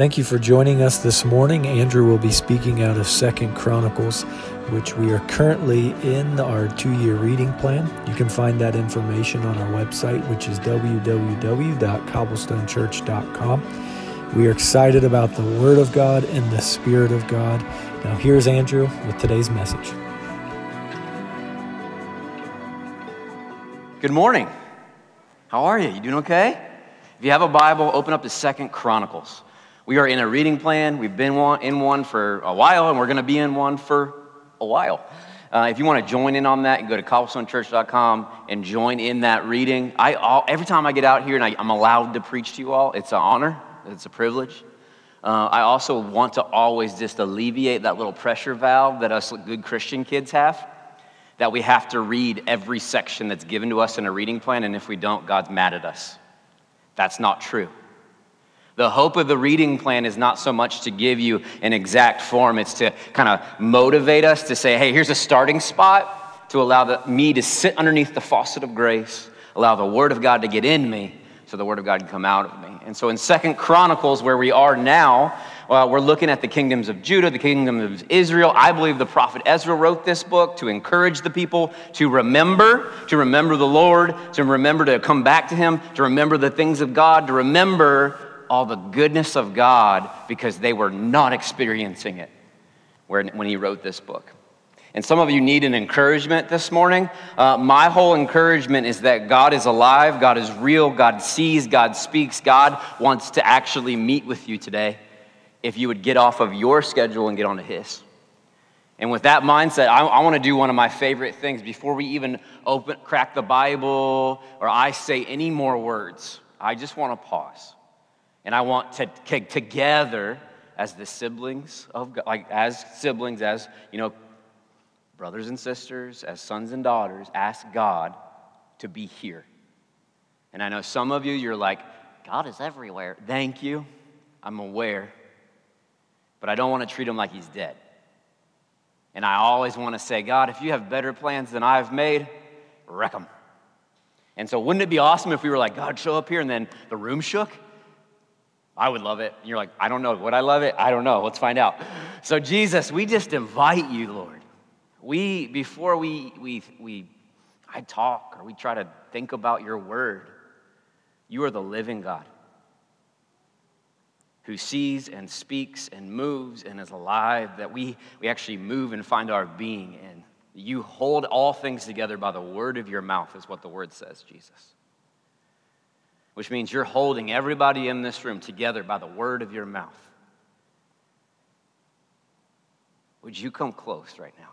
Thank you for joining us this morning. Andrew will be speaking out of Second Chronicles, which we are currently in our two-year reading plan. You can find that information on our website, which is www.cobblestonechurch.com. We are excited about the Word of God and the Spirit of God. Now, here's Andrew with today's message. Good morning. How are you? You doing okay? If you have a Bible, open up to Second Chronicles. We are in a reading plan. We've been in one for a while, and we're going to be in one for a while. Uh, if you want to join in on that, you go to cobblestonechurch.com and join in that reading. I, all, every time I get out here and I, am allowed to preach to you all, it's an honor, it's a privilege. Uh, I also want to always just alleviate that little pressure valve that us good Christian kids have, that we have to read every section that's given to us in a reading plan, and if we don't, God's mad at us. That's not true. The hope of the reading plan is not so much to give you an exact form, it's to kind of motivate us to say, hey, here's a starting spot to allow the, me to sit underneath the faucet of grace, allow the Word of God to get in me so the Word of God can come out of me. And so in Second Chronicles, where we are now, well, we're looking at the kingdoms of Judah, the kingdom of Israel. I believe the prophet Ezra wrote this book to encourage the people to remember, to remember the Lord, to remember to come back to Him, to remember the things of God, to remember all the goodness of God because they were not experiencing it when he wrote this book. And some of you need an encouragement this morning. Uh, my whole encouragement is that God is alive, God is real, God sees, God speaks, God wants to actually meet with you today if you would get off of your schedule and get onto His. And with that mindset, I, I want to do one of my favorite things before we even open, crack the Bible or I say any more words. I just want to pause. And I want to, to together as the siblings of God, like as siblings, as you know, brothers and sisters, as sons and daughters, ask God to be here. And I know some of you, you're like, God is everywhere. Thank you. I'm aware. But I don't want to treat him like he's dead. And I always want to say, God, if you have better plans than I've made, wreck them. And so, wouldn't it be awesome if we were like, God, show up here, and then the room shook? I would love it. And you're like, I don't know. Would I love it? I don't know. Let's find out. So, Jesus, we just invite you, Lord. We, before we, we, we, I talk or we try to think about your word, you are the living God who sees and speaks and moves and is alive, that we, we actually move and find our being in. You hold all things together by the word of your mouth, is what the word says, Jesus which means you're holding everybody in this room together by the word of your mouth. Would you come close right now?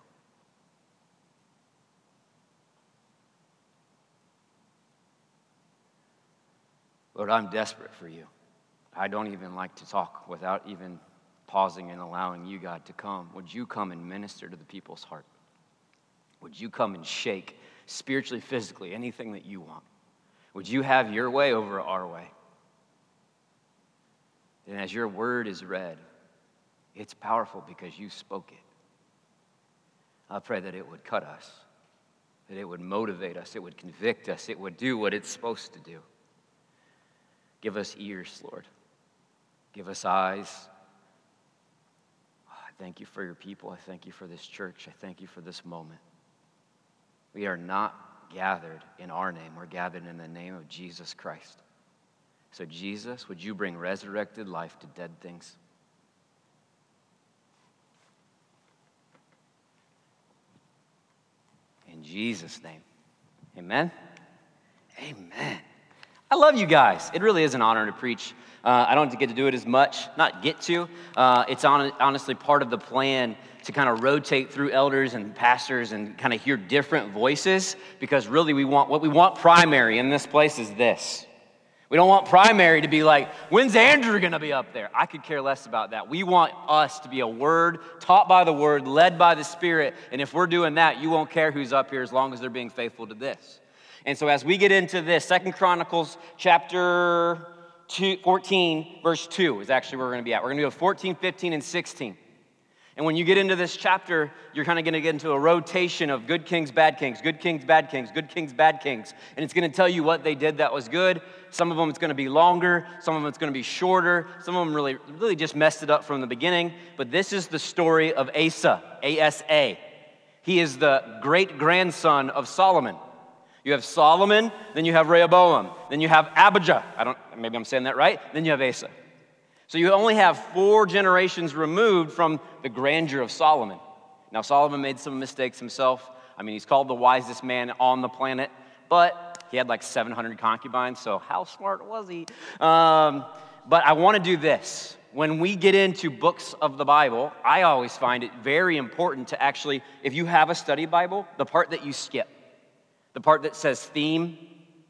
Lord, I'm desperate for you. I don't even like to talk without even pausing and allowing you, God, to come. Would you come and minister to the people's heart? Would you come and shake spiritually, physically, anything that you want? Would you have your way over our way? And as your word is read, it's powerful because you spoke it. I pray that it would cut us, that it would motivate us, it would convict us, it would do what it's supposed to do. Give us ears, Lord. Give us eyes. I thank you for your people. I thank you for this church. I thank you for this moment. We are not gathered in our name. We're gathered in the name of Jesus Christ. So, Jesus, would you bring resurrected life to dead things? In Jesus' name. Amen. Amen. I love you guys. It really is an honor to preach. Uh, I don't get to do it as much, not get to. Uh, it's on, honestly part of the plan to kind of rotate through elders and pastors and kind of hear different voices because really we want what we want primary in this place is this. We don't want primary to be like, when's Andrew going to be up there? I could care less about that. We want us to be a word, taught by the word, led by the Spirit. And if we're doing that, you won't care who's up here as long as they're being faithful to this. And so as we get into this, Second Chronicles chapter two, 14, verse 2 is actually where we're going to be at. We're going to go 14, 15, and 16. And when you get into this chapter, you're kind of going to get into a rotation of good kings, bad kings, good kings, bad kings, good kings, bad kings. And it's going to tell you what they did that was good. Some of them it's going to be longer, some of them it's going to be shorter, some of them really, really just messed it up from the beginning. But this is the story of Asa, A S A. He is the great grandson of Solomon. You have Solomon, then you have Rehoboam, then you have Abijah. I don't, maybe I'm saying that right. Then you have Asa. So you only have four generations removed from the grandeur of Solomon. Now, Solomon made some mistakes himself. I mean, he's called the wisest man on the planet, but he had like 700 concubines, so how smart was he? Um, but I want to do this. When we get into books of the Bible, I always find it very important to actually, if you have a study Bible, the part that you skip, the part that says theme,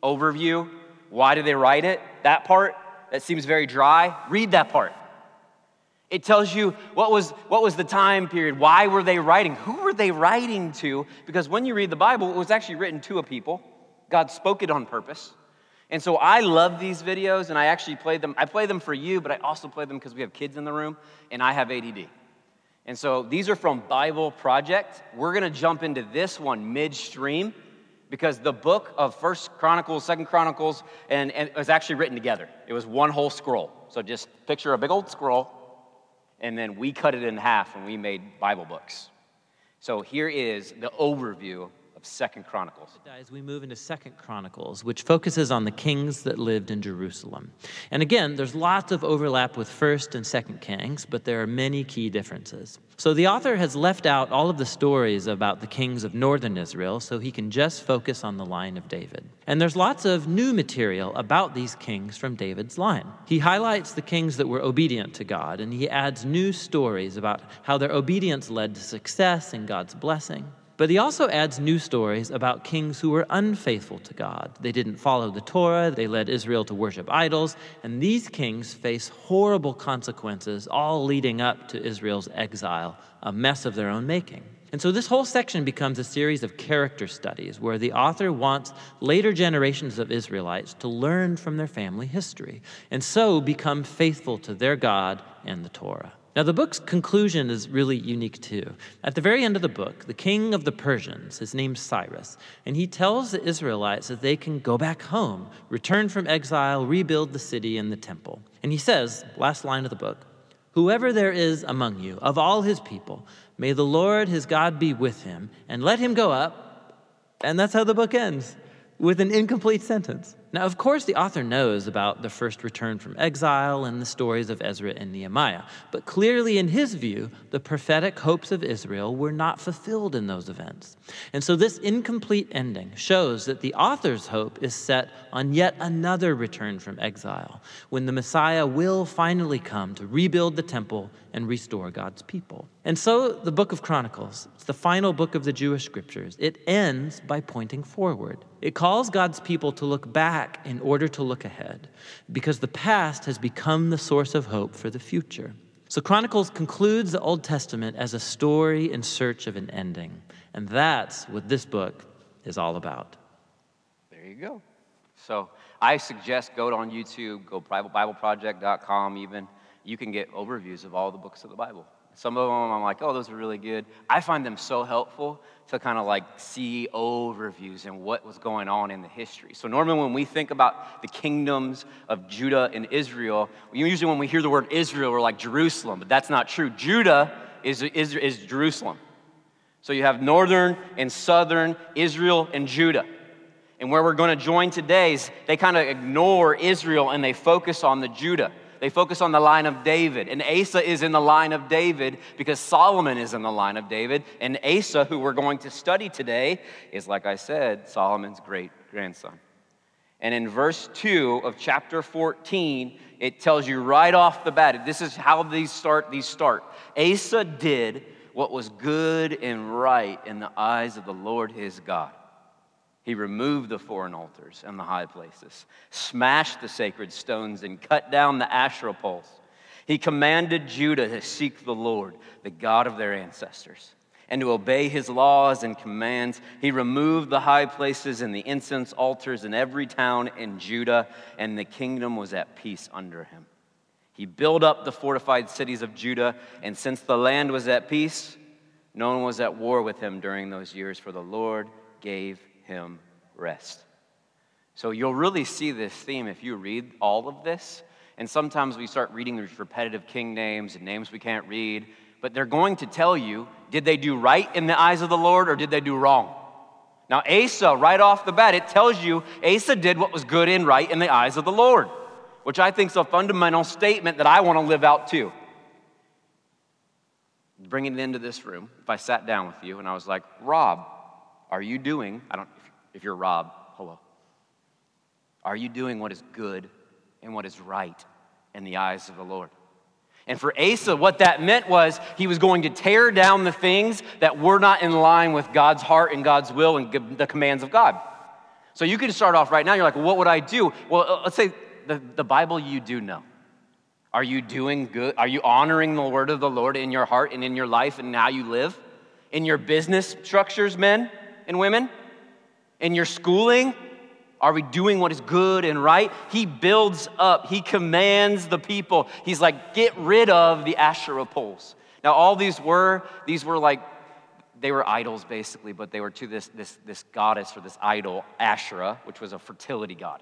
overview, why do they write it, that part, that seems very dry, read that part. It tells you what was, what was the time period, why were they writing, who were they writing to? Because when you read the Bible, it was actually written to a people. God spoke it on purpose. And so I love these videos, and I actually play them. I play them for you, but I also play them because we have kids in the room, and I have ADD. And so these are from Bible Project. We're going to jump into this one midstream because the book of First Chronicles, Second Chronicles, and, and, it was actually written together. It was one whole scroll. So just picture a big old scroll, and then we cut it in half and we made Bible books. So here is the overview Second Chronicles. As we move into Second Chronicles, which focuses on the kings that lived in Jerusalem. And again, there's lots of overlap with First and Second Kings, but there are many key differences. So the author has left out all of the stories about the kings of northern Israel so he can just focus on the line of David. And there's lots of new material about these kings from David's line. He highlights the kings that were obedient to God, and he adds new stories about how their obedience led to success and God's blessing. But he also adds new stories about kings who were unfaithful to God. They didn't follow the Torah, they led Israel to worship idols, and these kings face horrible consequences, all leading up to Israel's exile, a mess of their own making. And so this whole section becomes a series of character studies where the author wants later generations of Israelites to learn from their family history and so become faithful to their God and the Torah. Now, the book's conclusion is really unique too. At the very end of the book, the king of the Persians his named Cyrus, and he tells the Israelites that they can go back home, return from exile, rebuild the city and the temple. And he says, last line of the book, Whoever there is among you, of all his people, may the Lord his God be with him, and let him go up. And that's how the book ends, with an incomplete sentence. Now, of course, the author knows about the first return from exile and the stories of Ezra and Nehemiah, but clearly, in his view, the prophetic hopes of Israel were not fulfilled in those events. And so, this incomplete ending shows that the author's hope is set on yet another return from exile, when the Messiah will finally come to rebuild the temple and restore God's people. And so, the book of Chronicles, it's the final book of the Jewish scriptures, it ends by pointing forward. It calls God's people to look back in order to look ahead, because the past has become the source of hope for the future. So, Chronicles concludes the Old Testament as a story in search of an ending. And that's what this book is all about. There you go. So, I suggest go on YouTube, go BibleProject.com even. You can get overviews of all the books of the Bible. Some of them I'm like, oh, those are really good. I find them so helpful to kind of like see overviews and what was going on in the history. So normally when we think about the kingdoms of Judah and Israel, usually when we hear the word Israel, we're like Jerusalem, but that's not true. Judah is, is, is Jerusalem. So you have northern and southern Israel and Judah. And where we're going to join today is they kind of ignore Israel and they focus on the Judah. They focus on the line of David. And Asa is in the line of David because Solomon is in the line of David. And Asa, who we're going to study today, is, like I said, Solomon's great grandson. And in verse 2 of chapter 14, it tells you right off the bat, this is how these start, these start. Asa did what was good and right in the eyes of the Lord his God. He removed the foreign altars and the high places, smashed the sacred stones, and cut down the Asherah poles. He commanded Judah to seek the Lord, the God of their ancestors, and to obey his laws and commands. He removed the high places and the incense altars in every town in Judah, and the kingdom was at peace under him. He built up the fortified cities of Judah, and since the land was at peace, no one was at war with him during those years, for the Lord gave him rest. So you'll really see this theme if you read all of this. And sometimes we start reading these repetitive king names and names we can't read, but they're going to tell you did they do right in the eyes of the Lord or did they do wrong? Now, Asa, right off the bat, it tells you Asa did what was good and right in the eyes of the Lord which I think is a fundamental statement that I want to live out too. Bringing it into this room, if I sat down with you and I was like, Rob, are you doing, I don't, if you're Rob, hello. Are you doing what is good and what is right in the eyes of the Lord? And for Asa, what that meant was he was going to tear down the things that were not in line with God's heart and God's will and the commands of God. So you can start off right now. You're like, well, what would I do? Well, uh, let's say the, the Bible you do know? Are you doing good? Are you honoring the word of the Lord in your heart and in your life and how you live? In your business structures, men and women? In your schooling? Are we doing what is good and right? He builds up, he commands the people. He's like, get rid of the Asherah poles. Now, all these were, these were like, they were idols basically, but they were to this, this, this goddess or this idol, Asherah, which was a fertility god.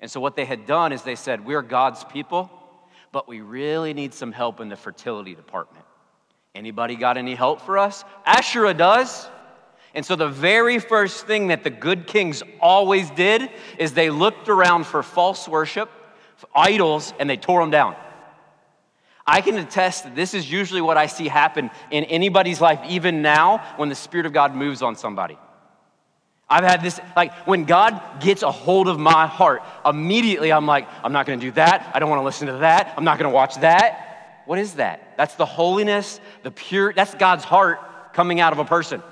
And so, what they had done is they said, We're God's people, but we really need some help in the fertility department. Anybody got any help for us? Asherah does. And so, the very first thing that the good kings always did is they looked around for false worship, for idols, and they tore them down. I can attest that this is usually what I see happen in anybody's life, even now, when the Spirit of God moves on somebody. I've had this, like, when God gets a hold of my heart, immediately I'm like, I'm not gonna do that. I don't wanna listen to that. I'm not gonna watch that. What is that? That's the holiness, the pure, that's God's heart coming out of a person.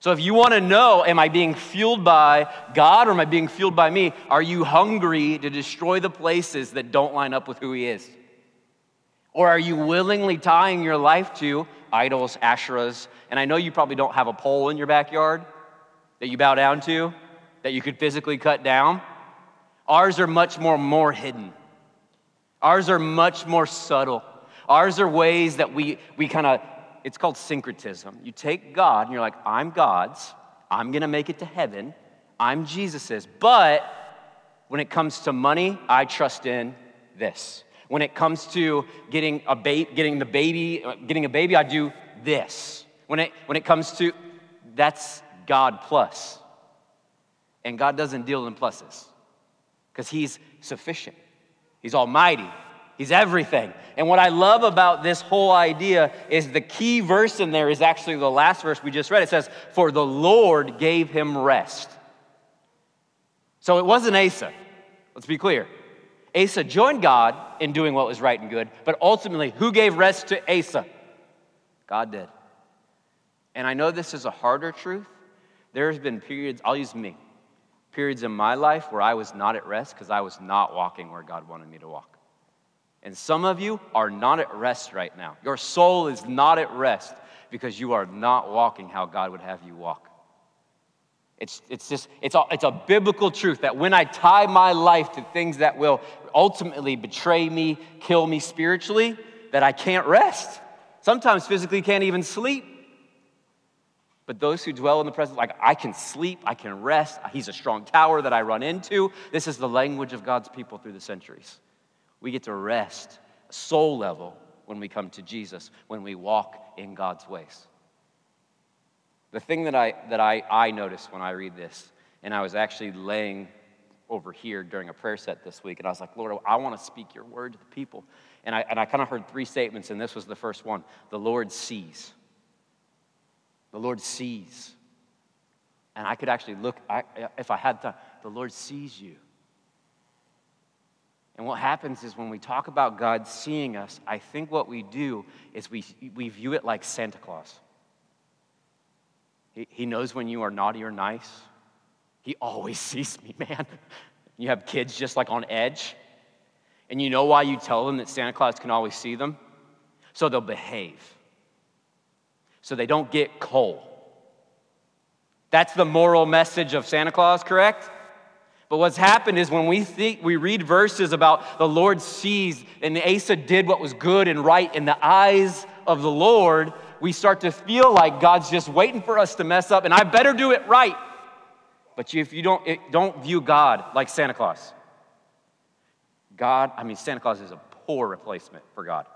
So if you wanna know, am I being fueled by God or am I being fueled by me? Are you hungry to destroy the places that don't line up with who He is? Or are you willingly tying your life to idols, asherahs? And I know you probably don't have a pole in your backyard that you bow down to, that you could physically cut down. Ours are much more, more hidden. Ours are much more subtle. Ours are ways that we, we kind of, it's called syncretism. You take God and you're like, I'm God's, I'm gonna make it to heaven, I'm Jesus's. But when it comes to money, I trust in this. When it comes to getting a ba- getting the baby, uh, getting a baby, I do this. When it when it comes to that's God plus. And God doesn't deal in pluses because He's sufficient, He's almighty, He's everything. And what I love about this whole idea is the key verse in there is actually the last verse we just read. It says, For the Lord gave him rest. So it wasn't Asa. Let's be clear. Asa joined God in doing what was right and good, but ultimately, who gave rest to Asa? God did. And I know this is a harder truth, there's been periods, I'll use me, periods in my life where I was not at rest because I was not walking where God wanted me to walk. And some of you are not at rest right now. Your soul is not at rest because you are not walking how God would have you walk. It's, it's just, it's a, it's a biblical truth that when I tie my life to things that will ultimately betray me, kill me spiritually, that I can't rest. Sometimes physically can't even sleep. But those who dwell in the presence, like I can sleep, I can rest. He's a strong tower that I run into. This is the language of God's people through the centuries. We get to rest, soul level, when we come to Jesus, when we walk in God's ways. The thing that I, that I, I noticed when I read this, and I was actually laying over here during a prayer set this week, and I was like, Lord, I want to speak your word to the people. And I, and I kind of heard three statements, and this was the first one The Lord sees. The Lord sees. And I could actually look, I, if I had time, the Lord sees you. And what happens is when we talk about God seeing us, I think what we do is we, we view it like Santa Claus. He, he knows when you are naughty or nice. He always sees me, man. You have kids just like on edge. And you know why you tell them that Santa Claus can always see them? So they'll behave so they don't get coal. That's the moral message of Santa Claus, correct? But what's happened is when we think we read verses about the Lord sees and Asa did what was good and right in the eyes of the Lord, we start to feel like God's just waiting for us to mess up and I better do it right. But if you don't, it, don't view God like Santa Claus. God, I mean, Santa Claus is a poor replacement for God.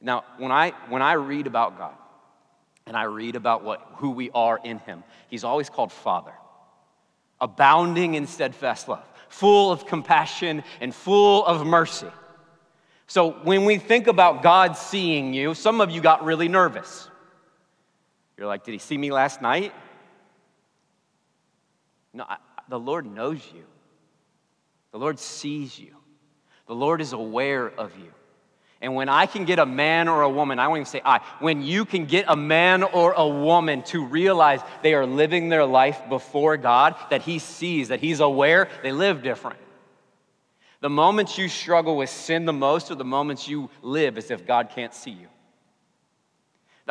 Now, when I, when I read about God and I read about what, who we are in Him, He's always called Father abounding in steadfast love, full of compassion and full of mercy. So when we think about God seeing you, some of you got really nervous. You're like, did he see me last night? No, I, the Lord knows you. The Lord sees you. The Lord is aware of you. And when I can get a man or a woman, I won't even say I, when you can get a man or a woman to realize they are living their life before God, that He sees, that He's aware, they live different. The moments you struggle with sin the most are the moments you live as if God can't see you.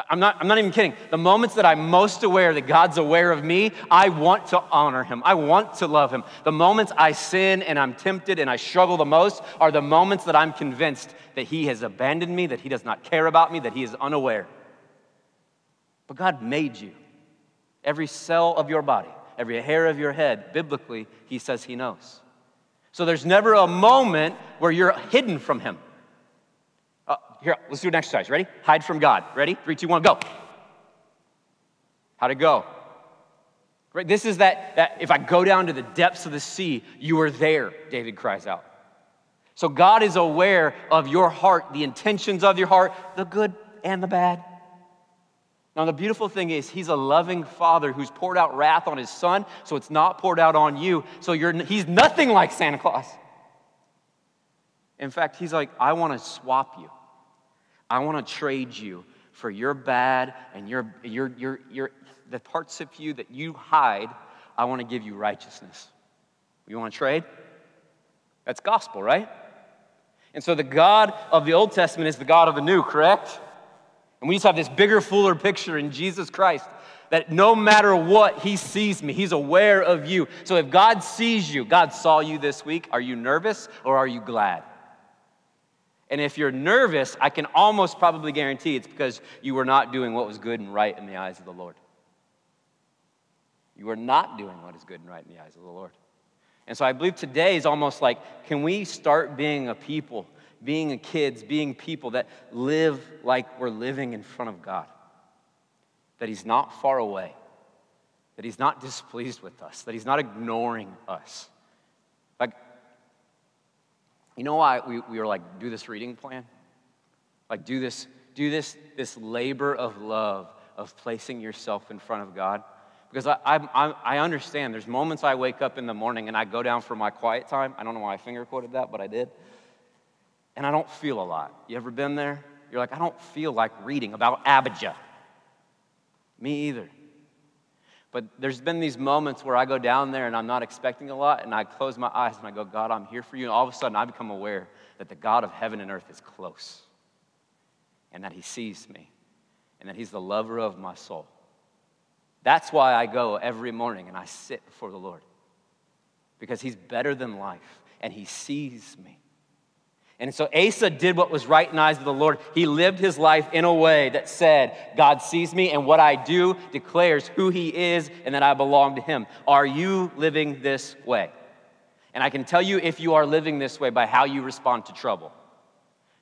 I'm not, I'm not even kidding. The moments that I'm most aware that God's aware of me, I want to honor Him. I want to love Him. The moments I sin and I'm tempted and I struggle the most are the moments that I'm convinced that He has abandoned me, that He does not care about me, that He is unaware. But God made you. Every cell of your body, every hair of your head, biblically, He says He knows. So there's never a moment where you're hidden from Him. Here, let's do an exercise. Ready? Hide from God. Ready? Three, two, one, go. How'd it go? Right? This is that, that if I go down to the depths of the sea, you are there, David cries out. So God is aware of your heart, the intentions of your heart, the good and the bad. Now, the beautiful thing is, He's a loving Father who's poured out wrath on His Son, so it's not poured out on you. So you're, He's nothing like Santa Claus. In fact, He's like, I want to swap you. I want to trade you for your bad and your, your, your, your, the parts of you that you hide. I want to give you righteousness. You want to trade? That's gospel, right? And so the God of the Old Testament is the God of the New, correct? And we just have this bigger, fuller picture in Jesus Christ that no matter what, He sees me. He's aware of you. So if God sees you, God saw you this week, are you nervous or are you glad? And if you're nervous, I can almost probably guarantee it's because you were not doing what was good and right in the eyes of the Lord. You are not doing what is good and right in the eyes of the Lord. And so I believe today is almost like can we start being a people, being a kids, being people that live like we're living in front of God? That He's not far away, that He's not displeased with us, that He's not ignoring us. You know why we, we were like, do this reading plan? Like, do this, do this, this labor of love of placing yourself in front of God? Because I, I, I understand there's moments I wake up in the morning and I go down for my quiet time. I don't know why I finger quoted that, but I did. And I don't feel a lot. You ever been there? You're like, I don't feel like reading about Abijah. Me either. But there's been these moments where I go down there and I'm not expecting a lot, and I close my eyes and I go, God, I'm here for you. And all of a sudden, I become aware that the God of heaven and earth is close, and that He sees me, and that He's the lover of my soul. That's why I go every morning and I sit before the Lord, because He's better than life, and He sees me. And so Asa did what was right in the eyes of the Lord. He lived his life in a way that said, God sees me, and what I do declares who he is and that I belong to him. Are you living this way? And I can tell you if you are living this way by how you respond to trouble.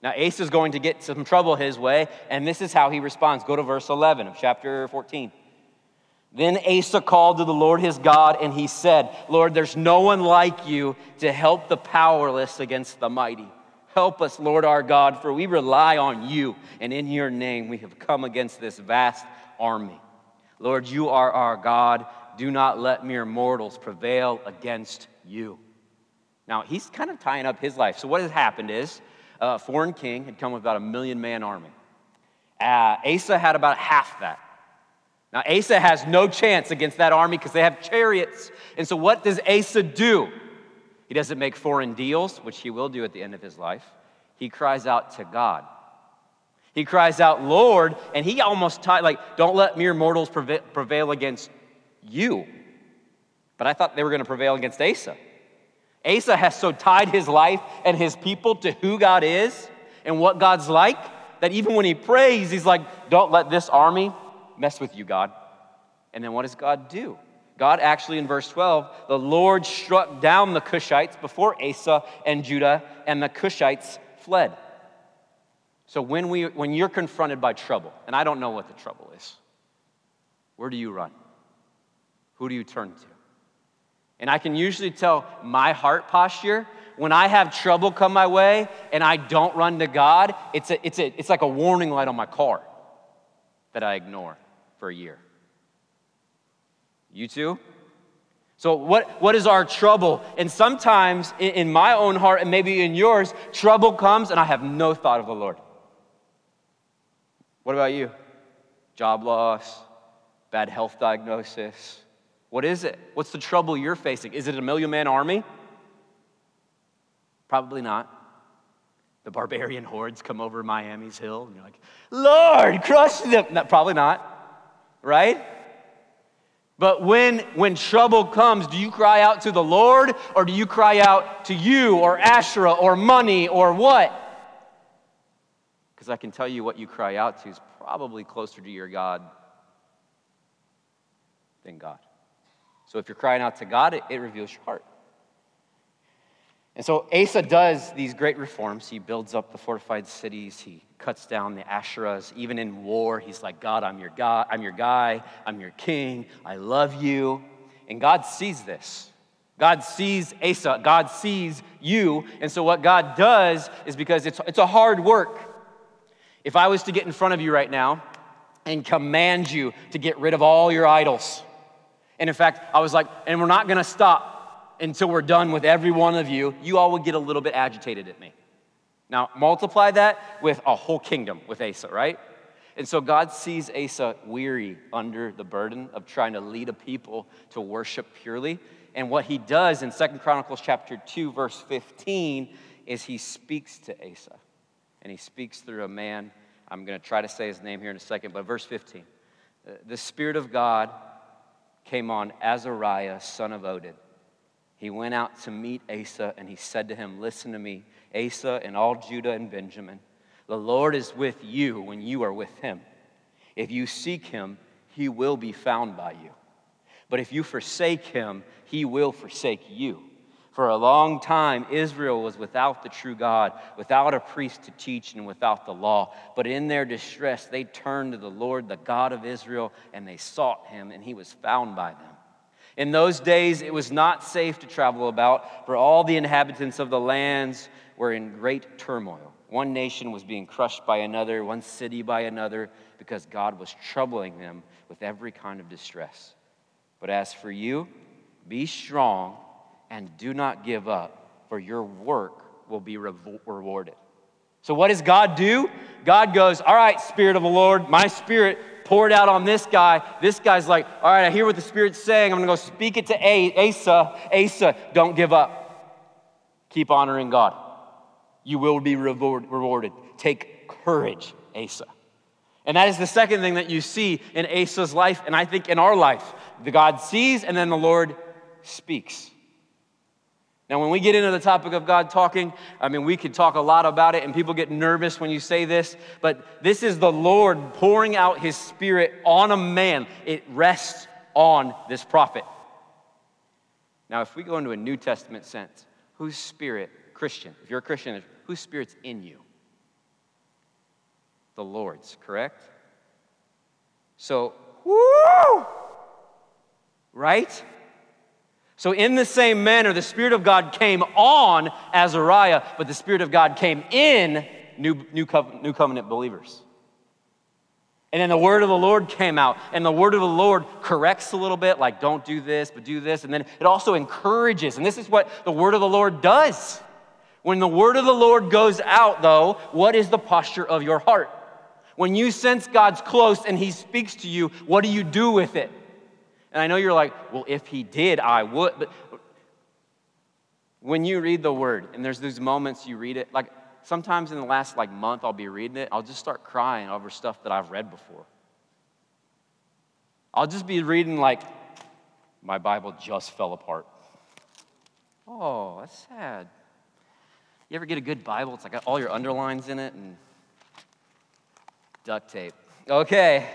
Now, Asa is going to get some trouble his way, and this is how he responds. Go to verse 11 of chapter 14. Then Asa called to the Lord his God, and he said, Lord, there's no one like you to help the powerless against the mighty. Help us, Lord our God, for we rely on you, and in your name we have come against this vast army. Lord, you are our God. Do not let mere mortals prevail against you. Now, he's kind of tying up his life. So, what has happened is a foreign king had come with about a million man army. Uh, Asa had about half that. Now, Asa has no chance against that army because they have chariots. And so, what does Asa do? He doesn't make foreign deals, which he will do at the end of his life. He cries out to God. He cries out, Lord, and he almost tied, like, don't let mere mortals prevail against you. But I thought they were going to prevail against Asa. Asa has so tied his life and his people to who God is and what God's like that even when he prays, he's like, Don't let this army mess with you, God. And then what does God do? God actually, in verse 12, the Lord struck down the Cushites before Asa and Judah, and the Cushites fled. So when, we, when you're confronted by trouble, and I don't know what the trouble is, where do you run? Who do you turn to? And I can usually tell my heart posture when I have trouble come my way and I don't run to God, it's, a, it's, a, it's like a warning light on my car that I ignore for a year. You too? So, what, what is our trouble? And sometimes in, in my own heart and maybe in yours, trouble comes and I have no thought of the Lord. What about you? Job loss, bad health diagnosis, what is it? What's the trouble you're facing? Is it a million man army? Probably not. The barbarian hordes come over Miami's hill, and you're like, Lord, crush them. No, probably not, right? But when, when trouble comes, do you cry out to the Lord or do you cry out to you or Asherah or money or what? Because I can tell you what you cry out to is probably closer to your God than God. So if you're crying out to God, it, it reveals your heart. And so Asa does these great reforms. He builds up the fortified cities. He cuts down the Asherahs. Even in war, he's like, God, I'm your God, I'm your guy, I'm your king, I love you. And God sees this. God sees Asa, God sees you. And so what God does is because it's, it's a hard work. If I was to get in front of you right now and command you to get rid of all your idols, and in fact, I was like, and we're not gonna stop until we're done with every one of you. You all would get a little bit agitated at me. Now, multiply that with a whole kingdom with Asa, right? And so God sees Asa weary under the burden of trying to lead a people to worship purely. And what he does in Second Chronicles chapter 2, verse 15, is he speaks to Asa. And he speaks through a man. I'm going to try to say his name here in a second, but verse 15. Uh, the Spirit of God came on Azariah, son of Oded. He went out to meet Asa, and he said to him, Listen to me, Asa and all Judah and Benjamin. The Lord is with you when you are with him. If you seek him, he will be found by you. But if you forsake him, he will forsake you. For a long time, Israel was without the true God, without a priest to teach, and without the law. But in their distress, they turned to the Lord, the God of Israel, and they sought him, and he was found by them. In those days, it was not safe to travel about, for all the inhabitants of the lands were in great turmoil. One nation was being crushed by another, one city by another, because God was troubling them with every kind of distress. But as for you, be strong and do not give up, for your work will be rewarded. So, what does God do? God goes, All right, Spirit of the Lord, my spirit poured out on this guy. This guy's like, All right, I hear what the Spirit's saying. I'm gonna go speak it to Asa. Asa, don't give up. Keep honoring God. You will be rewarded. Take courage, Asa. And that is the second thing that you see in Asa's life, and I think in our life. The God sees, and then the Lord speaks. Now, when we get into the topic of God talking, I mean, we could talk a lot about it, and people get nervous when you say this, but this is the Lord pouring out his spirit on a man. It rests on this prophet. Now, if we go into a New Testament sense, whose spirit, Christian, if you're a Christian, whose spirit's in you? The Lord's, correct? So, woo! Right? So, in the same manner, the Spirit of God came on Azariah, but the Spirit of God came in new, new, new covenant believers. And then the word of the Lord came out, and the word of the Lord corrects a little bit, like don't do this, but do this. And then it also encourages. And this is what the word of the Lord does. When the word of the Lord goes out, though, what is the posture of your heart? When you sense God's close and he speaks to you, what do you do with it? And I know you're like, well, if he did, I would. But when you read the word, and there's those moments you read it, like sometimes in the last like month I'll be reading it, I'll just start crying over stuff that I've read before. I'll just be reading like My Bible just fell apart. Oh, that's sad. You ever get a good Bible? It's like all your underlines in it and duct tape. Okay.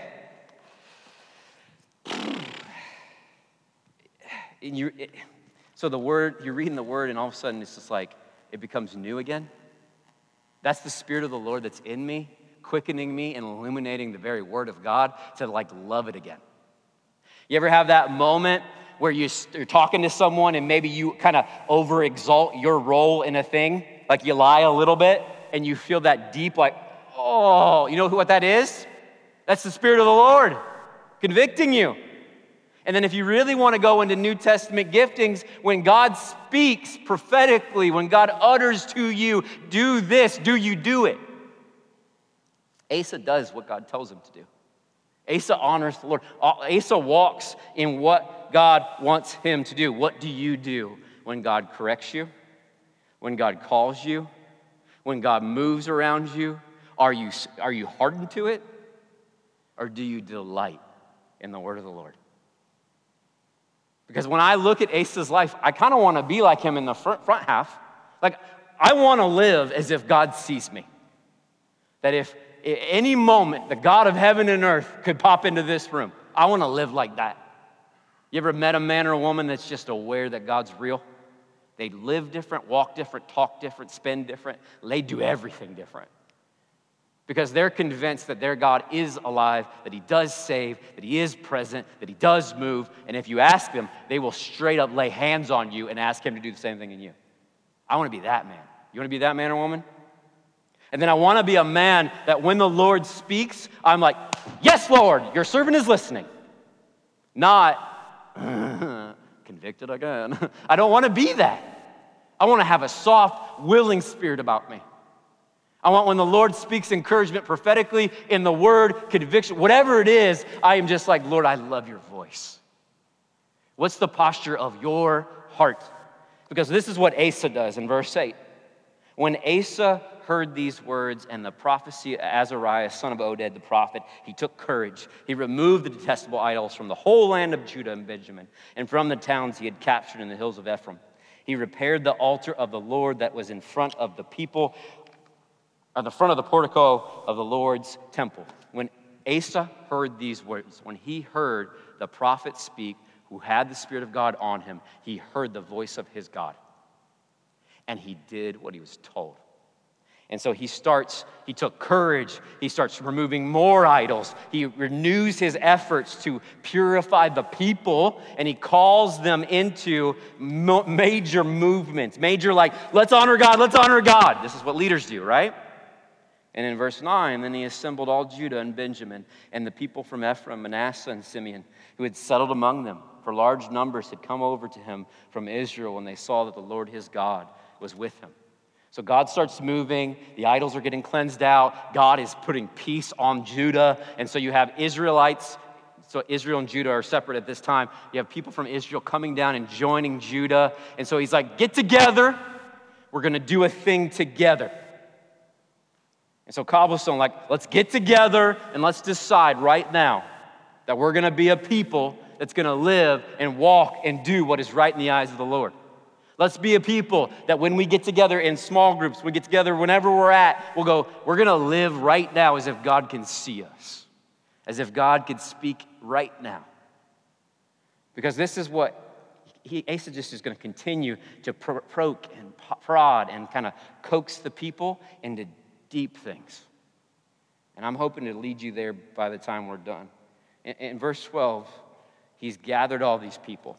And you, it, so the word, you're reading the word, and all of a sudden it's just like it becomes new again. That's the Spirit of the Lord that's in me, quickening me and illuminating the very Word of God to like love it again. You ever have that moment where you're talking to someone and maybe you kind of over exalt your role in a thing, like you lie a little bit, and you feel that deep, like, oh, you know what that is? That's the Spirit of the Lord convicting you. And then, if you really want to go into New Testament giftings, when God speaks prophetically, when God utters to you, do this, do you do it? Asa does what God tells him to do. Asa honors the Lord. Uh, Asa walks in what God wants him to do. What do you do when God corrects you? When God calls you? When God moves around you? Are you, are you hardened to it? Or do you delight in the word of the Lord? Because when I look at Asa's life, I kind of want to be like him in the front, front half. Like, I want to live as if God sees me. That if any moment the God of heaven and earth could pop into this room, I want to live like that. You ever met a man or a woman that's just aware that God's real? They live different, walk different, talk different, spend different. They do everything different because they're convinced that their God is alive, that He does save, that He is present, that He does move. And if you ask them, they will straight up lay hands on you and ask Him to do the same thing in you. I want to be that man. You want to be that man or woman? And then I want to be a man that when the Lord speaks, I'm like, Yes, Lord, your servant is listening. Not convicted again. I don't want to be that. I want to have a soft, willing spirit about me. I want when the Lord speaks encouragement prophetically in the word, conviction, whatever it is, I am just like, Lord, I love your voice. What's the posture of your heart? Because this is what Asa does in verse 8. When Asa heard these words and the prophecy of Azariah, son of Oded the prophet, he took courage. He removed the detestable idols from the whole land of Judah and Benjamin and from the towns he had captured in the hills of Ephraim. He repaired the altar of the Lord that was in front of the people at the front of the portico of the Lord's temple. When Asa heard these words, when he heard the prophet speak, who had the Spirit of God on him, he heard the voice of his God. And he did what he was told. And so he starts, he took courage. He starts removing more idols. He renews his efforts to purify the people, and he calls them into major movements. Major, like, let's honor God, let's honor God. This is what leaders do, right? And in verse 9, then he assembled all Judah and Benjamin and the people from Ephraim, Manasseh, and Simeon, who had settled among them, for large numbers had come over to him from Israel when they saw that the Lord his God was with him. So God starts moving, the idols are getting cleansed out, God is putting peace on Judah, and so you have Israelites. So Israel and Judah are separate at this time. You have people from Israel coming down and joining Judah. And so he's like, get together. We're going to do a thing together. And so, Cobblestone, like, let's get together and let's decide right now that we're to be a people that's to live and walk and do what is right in the eyes of the Lord. Let's be a people that when we get together in small groups, we get together whenever we're at, we'll go, we're to live right now as if God can see us, as if God could speak right now. Because this is what he, Asa just is to continue to provoke and prod and kind of coax the people into deep things. And I'm hoping to lead you there by the time we're done. In, in verse 12, he's gathered all these people.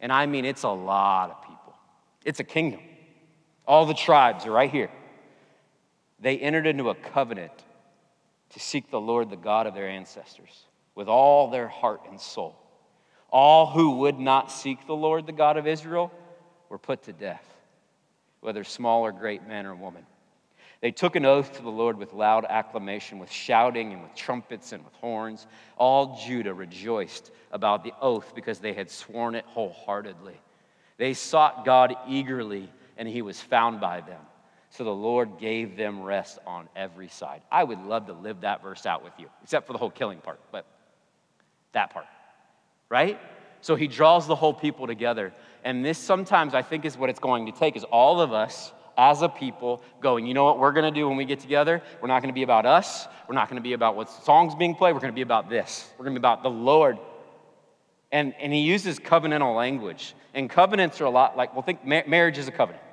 And I mean, it's a lot of people, it's a kingdom. All the tribes are right here. They entered into a covenant to seek the Lord, the God of their ancestors, with all their heart and soul. All who would not seek the Lord, the God of Israel, were put to death, whether small or great, man or woman. They took an oath to the Lord with loud acclamation, with shouting and with trumpets and with horns. All Judah rejoiced about the oath because they had sworn it wholeheartedly. They sought God eagerly, and he was found by them. So the Lord gave them rest on every side. I would love to live that verse out with you, except for the whole killing part, but that part, right? So he draws the whole people together. And this sometimes I think is what it's going to take is all of us as a people going, you know what we're going to do when we get together? We're not going to be about us. We're not going to be about what songs being played. We're going to be about this. We're going to be about the Lord. And, and he uses covenantal language. And covenants are a lot like, well, think marriage is a covenant.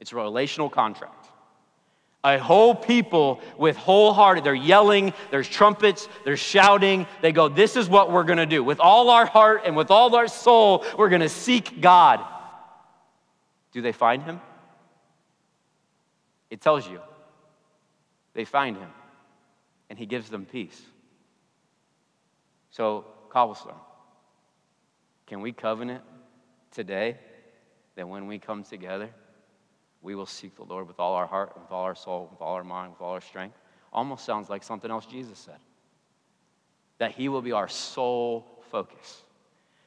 It's a relational contract. A whole people with wholehearted, they're yelling, there's trumpets, they're shouting. They go, This is what we're gonna do. With all our heart and with all our soul, we're gonna seek God. Do they find him? It tells you. They find him, and he gives them peace. So, Cobblestone, can we covenant today that when we come together, we will seek the Lord with all our heart, with all our soul, with all our mind, with all our strength. Almost sounds like something else Jesus said. That He will be our sole focus.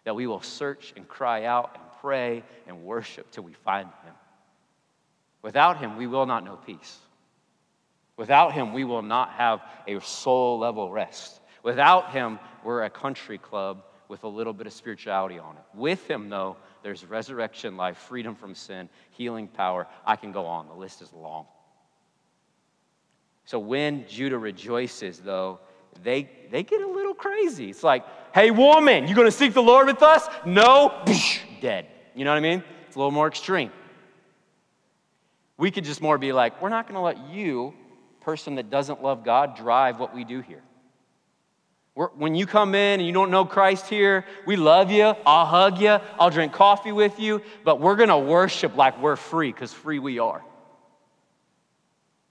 That we will search and cry out and pray and worship till we find Him. Without Him, we will not know peace. Without Him, we will not have a soul level rest. Without Him, we're a country club with a little bit of spirituality on it. With Him, though, there's resurrection life, freedom from sin, healing power. I can go on. The list is long. So when Judah rejoices, though, they, they get a little crazy. It's like, hey, woman, you to seek the Lord with us? No, dead. You know what I mean? It's a little more extreme. We could just more be like, we're not going to let you, person that doesn't love God, drive what we do here. We're, when you come in and you don't know Christ here, we love you. I'll hug you. I'll drink coffee with you. But we're going to worship like we're free because free we are.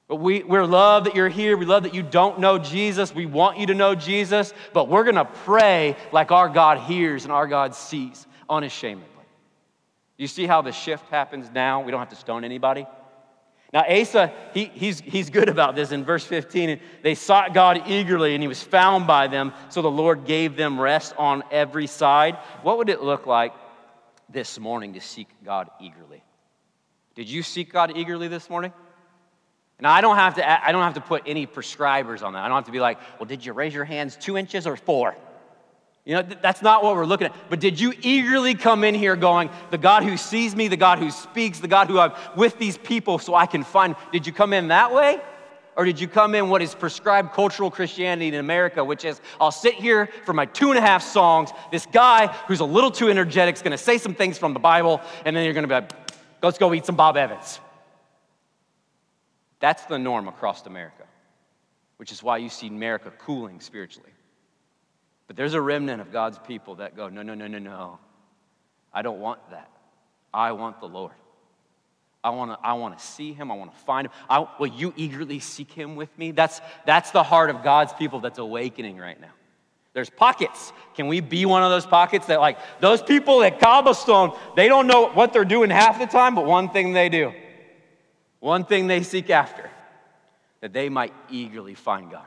But we, we're love that you're here. We love that you don't know Jesus. We want you to know Jesus. But we're going to pray like our God hears and our God sees unashamedly. You see how the shift happens now? We don't have to stone anybody. Now, Asa, he, he's, he's good about this in verse 15. They sought God eagerly, and he was found by them, so the Lord gave them rest on every side. What would it look like this morning to seek God eagerly? Did you seek God eagerly this morning? Now, I don't have to, I don't have to put any prescribers on that. I don't have to be like, well, did you raise your hands two inches or four? You know, that's not what we're looking at. But did you eagerly come in here going, the God who sees me, the God who speaks, the God who I'm with these people so I can find? Did you come in that way? Or did you come in what is prescribed cultural Christianity in America, which is I'll sit here for my two and a half songs. This guy who's a little too energetic is going to say some things from the Bible, and then you're going to be like, let's go eat some Bob Evans. That's the norm across America, which is why you see America cooling spiritually. But there's a remnant of God's people that go, no, no, no, no, no. I don't want that. I want the Lord. I want to I want to see him. I want to find him. I, will you eagerly seek him with me? That's, that's the heart of God's people that's awakening right now. There's pockets. Can we be one of those pockets that, like, those people at Cobblestone, they don't know what they're doing half the time, but one thing they do, one thing they seek after, that they might eagerly find God.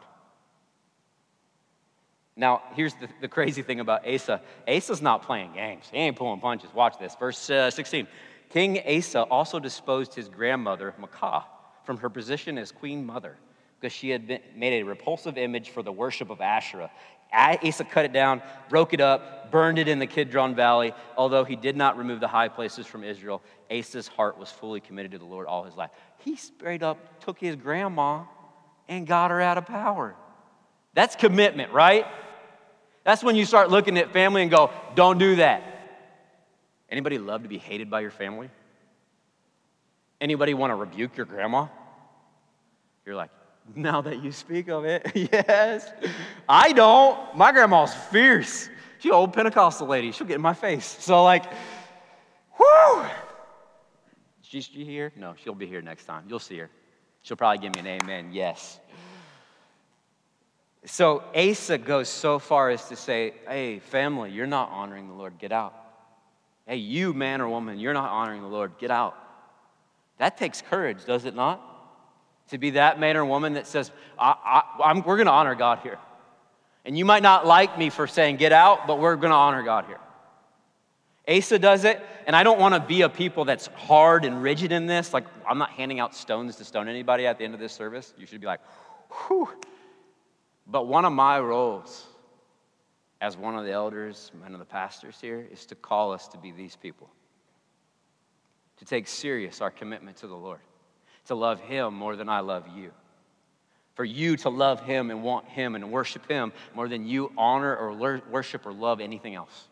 Now, here's the, the, crazy thing about Asa Asa's not playing games, he ain't pulling punches. Watch this. Verse uh, 16 King Asa also disposed his grandmother, Maacah, from her position as queen mother because she had been, made a repulsive image for the worship of Asherah. Asa cut it down, broke it up, burned it in the Kidron Valley. Although he did not remove the high places from Israel, Asa's heart was fully committed to the Lord all his life. He straight up took his grandma and got her out of power. That's commitment, right? That's when you start looking at family and go, don't do that. Anybody love to be hated by your family? Anybody want to rebuke your grandma? You're like, now that you speak of it, yes. I don't. My grandma's fierce. She's an old Pentecostal lady. She'll get in my face. So, like, whoo! Is she here? No, she'll be here next time. You'll see her. She'll probably give me an amen. Yes. So Asa goes so far as to say, hey, family, you're not honoring the Lord, get out. Hey, you, man or woman, you're not honoring the Lord, get out. That takes courage, does it not? To be that man or woman that says, I, I, we're going to honor God here. And you might not like me for saying get out, but we're going to honor God here. Asa does it, and I don't want to be a people that's hard and rigid in this. Like, I'm not handing out stones to stone anybody at the end of this service. You should be like, whew, but one of my roles as one of the elders, one of the pastors here, is to call us to be these people. To take serious our commitment to the Lord, to love Him more than I love you. For you to love Him and want Him and worship Him more than you honor or worship or love anything else.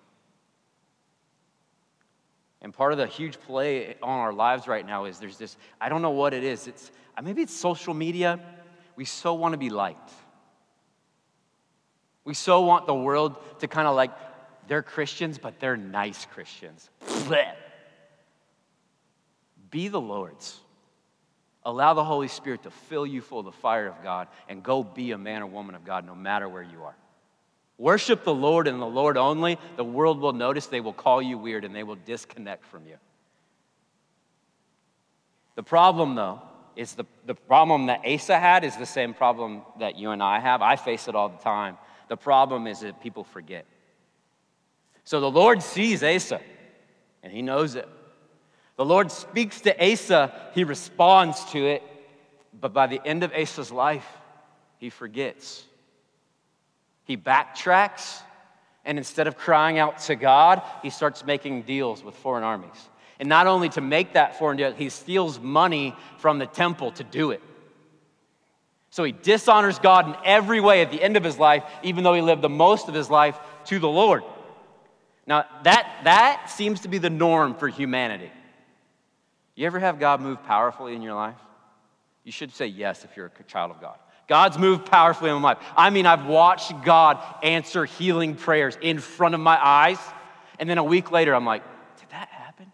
And part of the huge play on our lives right now is there's this, I don't know what it is. It's uh, maybe it's social media. We so want to be liked. We so want the world to kind of like, they're Christians, but they're nice Christians. Blech. Be the Lord's. Allow the Holy Spirit to fill you full of the fire of God and go be a man or woman of God no matter where you are. Worship the Lord and the Lord only. The world will notice, they will call you weird, and they will disconnect from you. The problem, though, is the, the problem that Asa had is the same problem that you and I have. I face it all the time. The problem is that people forget. So the Lord sees Asa, and he knows it. The Lord speaks to Asa, he responds to it, but by the end of Asa's life, he forgets. He backtracks, and instead of crying out to God, he starts making deals with foreign armies. And not only to make that foreign deal, he steals money from the temple to do it. So he dishonors God in every way at the end of his life, even though he lived the most of his life to the Lord. Now, that, that seems to be the norm for humanity. You ever have God move powerfully in your life? You should say yes if you're a child of God. God's moved powerfully in my life. I mean, I've watched God answer healing prayers in front of my eyes, and then a week later, I'm like, did that happen?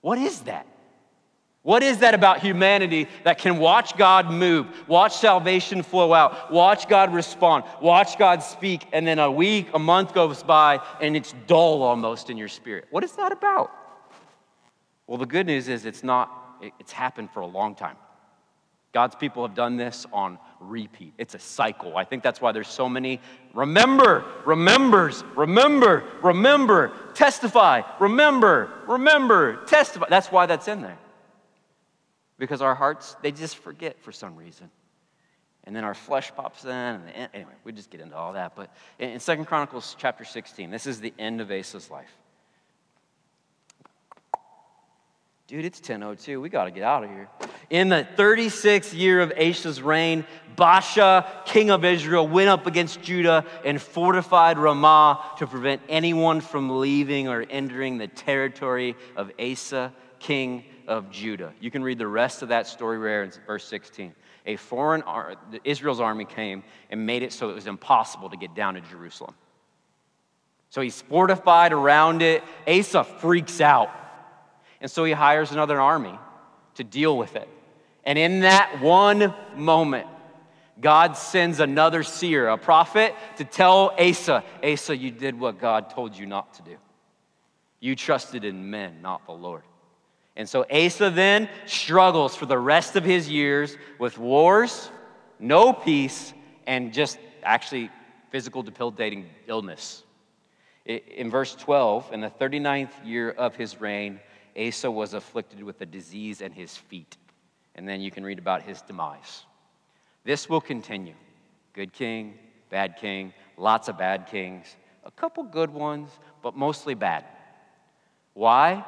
What is that? What is that about humanity that can watch God move, watch salvation flow out, watch God respond, watch God speak, and then a week, a month goes by, and it's dull almost in your spirit? What is that about? Well, the good news is it's not, it's happened for a long time. God's people have done this on repeat. It's a cycle. I think that's why there's so many remember, remembers, remember, remember, testify, remember, remember, testify. That's why that's in there because our hearts, they just forget for some reason. And then our flesh pops in. And anyway, we just get into all that. But in Second Chronicles chapter 16, this is the end of Asa's life. Dude, it's 10.02. We got to get out of here. In the 36th year of Asa's reign, Baasha, king of Israel, went up against Judah and fortified Ramah to prevent anyone from leaving or entering the territory of Asa, king of Judah. You can read the rest of that story there in verse 16. A foreign, Israel's army came and made it so it was impossible to get down to Jerusalem. So he's fortified around it. Asa freaks out. And so he hires another army to deal with it. And in that one moment, God sends another seer, a prophet, to tell Asa, Asa, you did what God told you not to do. You trusted in men, not the Lord. And so Asa then struggles for the rest of his years with wars, no peace, and just actually physical debilitating illness. In verse 12, in the 39th year of his reign, Asa was afflicted with a disease in his feet. And then you can read about his demise. This will continue. Good king, bad king, lots of bad kings, a couple good ones, but mostly bad. Why?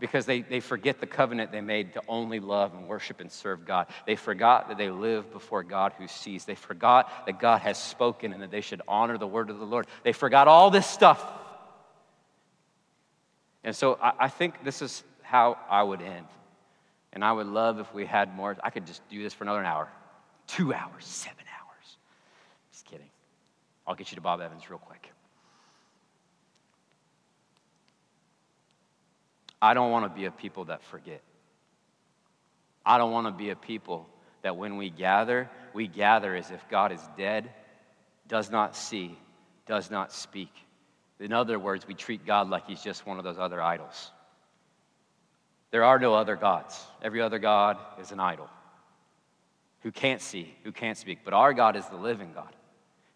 Because they, they forget the covenant they made to only love and worship and serve God. They forgot that they live before God who sees. They forgot that God has spoken and that they should honor the word of the Lord. They forgot all this stuff. And so I, I think this is how I would end. And I would love if we had more. I could just do this for another hour, two hours, seven hours. Just kidding. I'll get you to Bob Evans real quick. I don't want to be a people that forget. I don't want to be a people that when we gather, we gather as if God is dead, does not see, does not speak. In other words, we treat God like he's just one of those other idols. There are no other gods. Every other God is an idol who can't see, who can't speak. But our God is the living God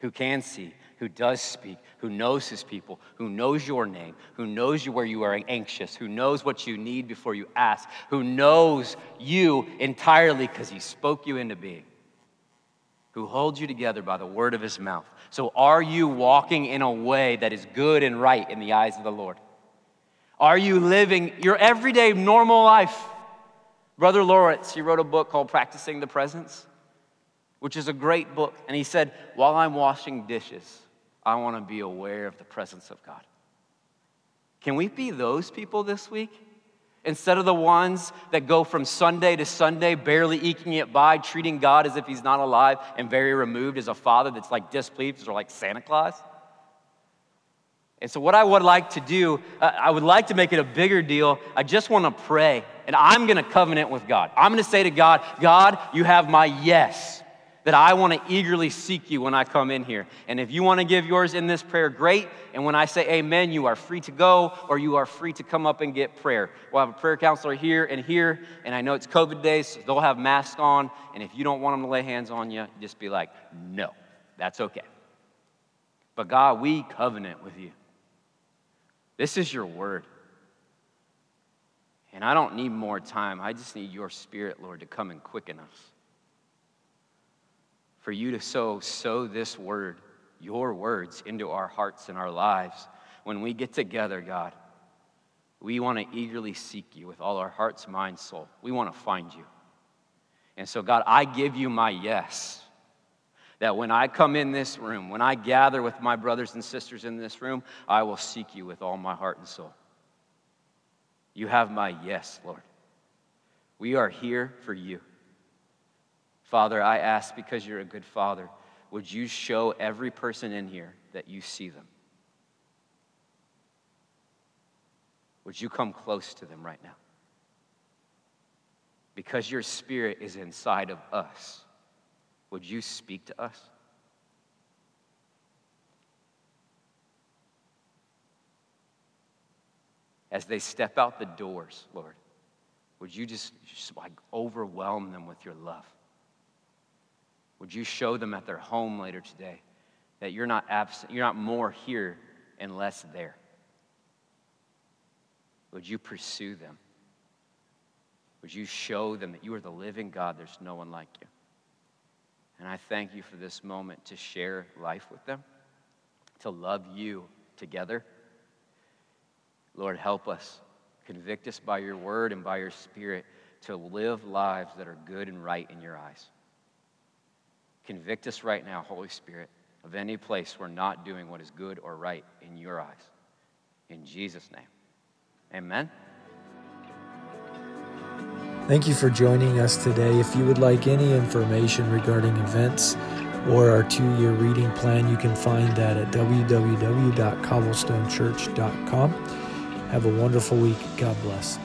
who can see, who does speak, who knows his people, who knows your name, who knows you where you are anxious, who knows what you need before you ask, who knows you entirely because he spoke you into being. who holds you together by the word of his mouth. So, are you walking in a way that is good and right in the eyes of the Lord? Are you living your everyday normal life? Brother Lawrence, he wrote a book called Practicing the Presence, which is a great book. And he said, While I'm washing dishes, I want to be aware of the presence of God. Can we be those people this week? Instead of the ones that go from Sunday to Sunday, barely eking it by, treating God as if He's not alive and very removed as a father that's like displeased or like Santa Claus. And so, what I would like to do, uh, I would like to make it a bigger deal. I just want to pray, and I'm going to covenant with God. I'm going to say to God, God, you have my yes that I want to eagerly seek you when I come in here. And if you want to give yours in this prayer, great. And when I say amen, you are free to go or you are free to come up and get prayer. We'll have a prayer counselor here and here. And I know it's COVID days, so they'll have masks on. And if you don't want them to lay hands on you, just be like, no, that's okay. But God, we covenant with you. This is your word. And I don't need more time. I just need your spirit, Lord, to come and quicken us for you to sow, sow this word, your words, into our hearts and our lives. When we get together, God, we want to eagerly seek you with all our hearts, mind, soul. We want to find you. And so, God, I give you my yes. That when I come in this room, when I gather with my brothers and sisters in this room, I will seek you with all my heart and soul. You have my yes, Lord. We are here for you. Father, I ask because you're a good father, would you show every person in here that you see them? Would you come close to them right now? Because your spirit is inside of us, would you speak to us? As they step out the doors, Lord, would you just, just like overwhelm them with your love? Would you show them at their home later today that you're not absent, you're not more here and less there? Would you pursue them? Would you show them that you are the living God? There's no one like you. And I thank you for this moment to share life with them, to love you together. Lord, help us. Convict us by your word and by your spirit to live lives that are good and right in your eyes. Convict us right now, Holy Spirit, of any place we're not doing what is good or right in your eyes. In Jesus' name. Amen. Thank you for joining us today. If you would like any information regarding events or our two year reading plan, you can find that at www.cobblestonechurch.com. Have a wonderful week. God bless.